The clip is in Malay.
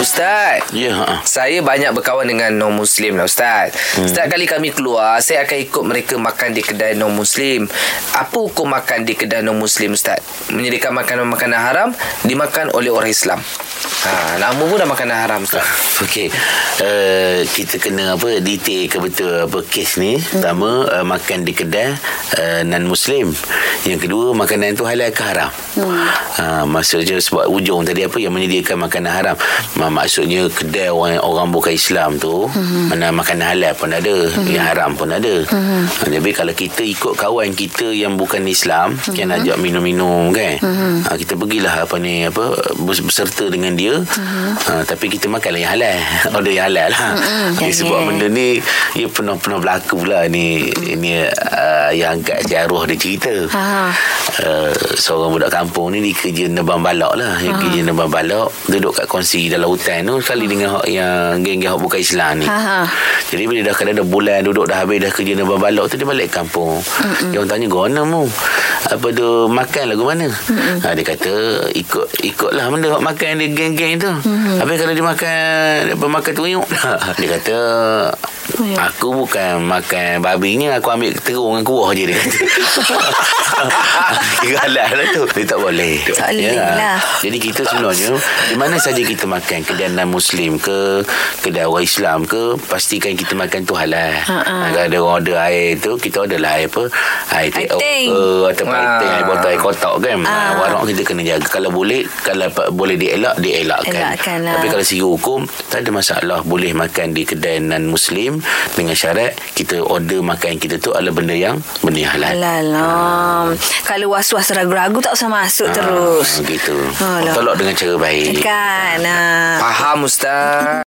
Ustaz. Ya, ha. Saya banyak berkawan dengan non-Muslim lah Ustaz. Hmm. Setiap kali kami keluar, saya akan ikut mereka makan di kedai non-Muslim. Apa hukum makan di kedai non-Muslim Ustaz? Menyediakan makanan-makanan haram dimakan oleh orang Islam. Ha, lama pun dah makanan haram Ustaz. Okey. Uh, kita kena apa detail ke betul apa kes ni. Pertama uh, makan di kedai uh, non muslim. Yang kedua makanan tu halal ke haram. Hmm. Uh, maksudnya sebab ujung tadi apa yang menyediakan makanan haram. Ma- maksudnya kedai orang orang bukan Islam tu hmm. mana makanan halal pun ada, hmm. yang haram pun ada. Hmm. Uh, jadi kalau kita ikut kawan kita yang bukan Islam hmm. yang ajak minum-minum kan. Hmm. Uh, kita pergilah apa ni apa berserta dengan dia. Hmm. Uh, tapi kita makanlah yang halal. Order yang halal lah. Hmm. Okay, sebab benda ni ia pernah pernah berlaku pula ni ini uh, yang angkat si arwah dia cerita. Ha. Uh, seorang budak kampung ni dia kerja nebang balak lah. Ha. kerja nebang balak duduk kat kongsi dalam hutan tu sekali dengan hak yang geng-geng hak bukan Islam ni. Ha, ha. Jadi bila dah kadang dah bulan duduk dah habis dah kerja nebang balak tu dia balik kampung. Mm-mm. Dia orang tanya gona mu. Apa tu makan lagu mana? Ha, dia kata ikut ikutlah benda hak makan dia geng-geng tu. Mm-hmm. Habis kalau dia makan apa makan tuyuk. dia kata Tuyuk. Aku bukan makan babi ni Aku ambil terung dengan kuah je dia kata Kira halal lah tu Dia tak boleh Ya. Tak boleh lah. Jadi kita sebenarnya Di mana saja kita makan Kedai non-Muslim ke Kedai orang Islam ke Pastikan kita makan tu halal. Kalau ada orang order air tu Kita order lah air apa Air take teng. ke Ataupun Ah. Air botol air kotak kan Ah. Warung kita kena jaga Kalau boleh Kalau boleh dielak Dielakkan Elakkan lah. Tapi kalau segi hukum Tak ada masalah Boleh makan di kedai non-Muslim Dengan syarat Kita order makan kita tu Adalah benda yang Benda yang halal Halal lah. Kalau was-was ragu-ragu tak usah masuk terus. ah, Gitu Alah. Tolak dengan cara baik Kan. Ha. Faham Ustaz.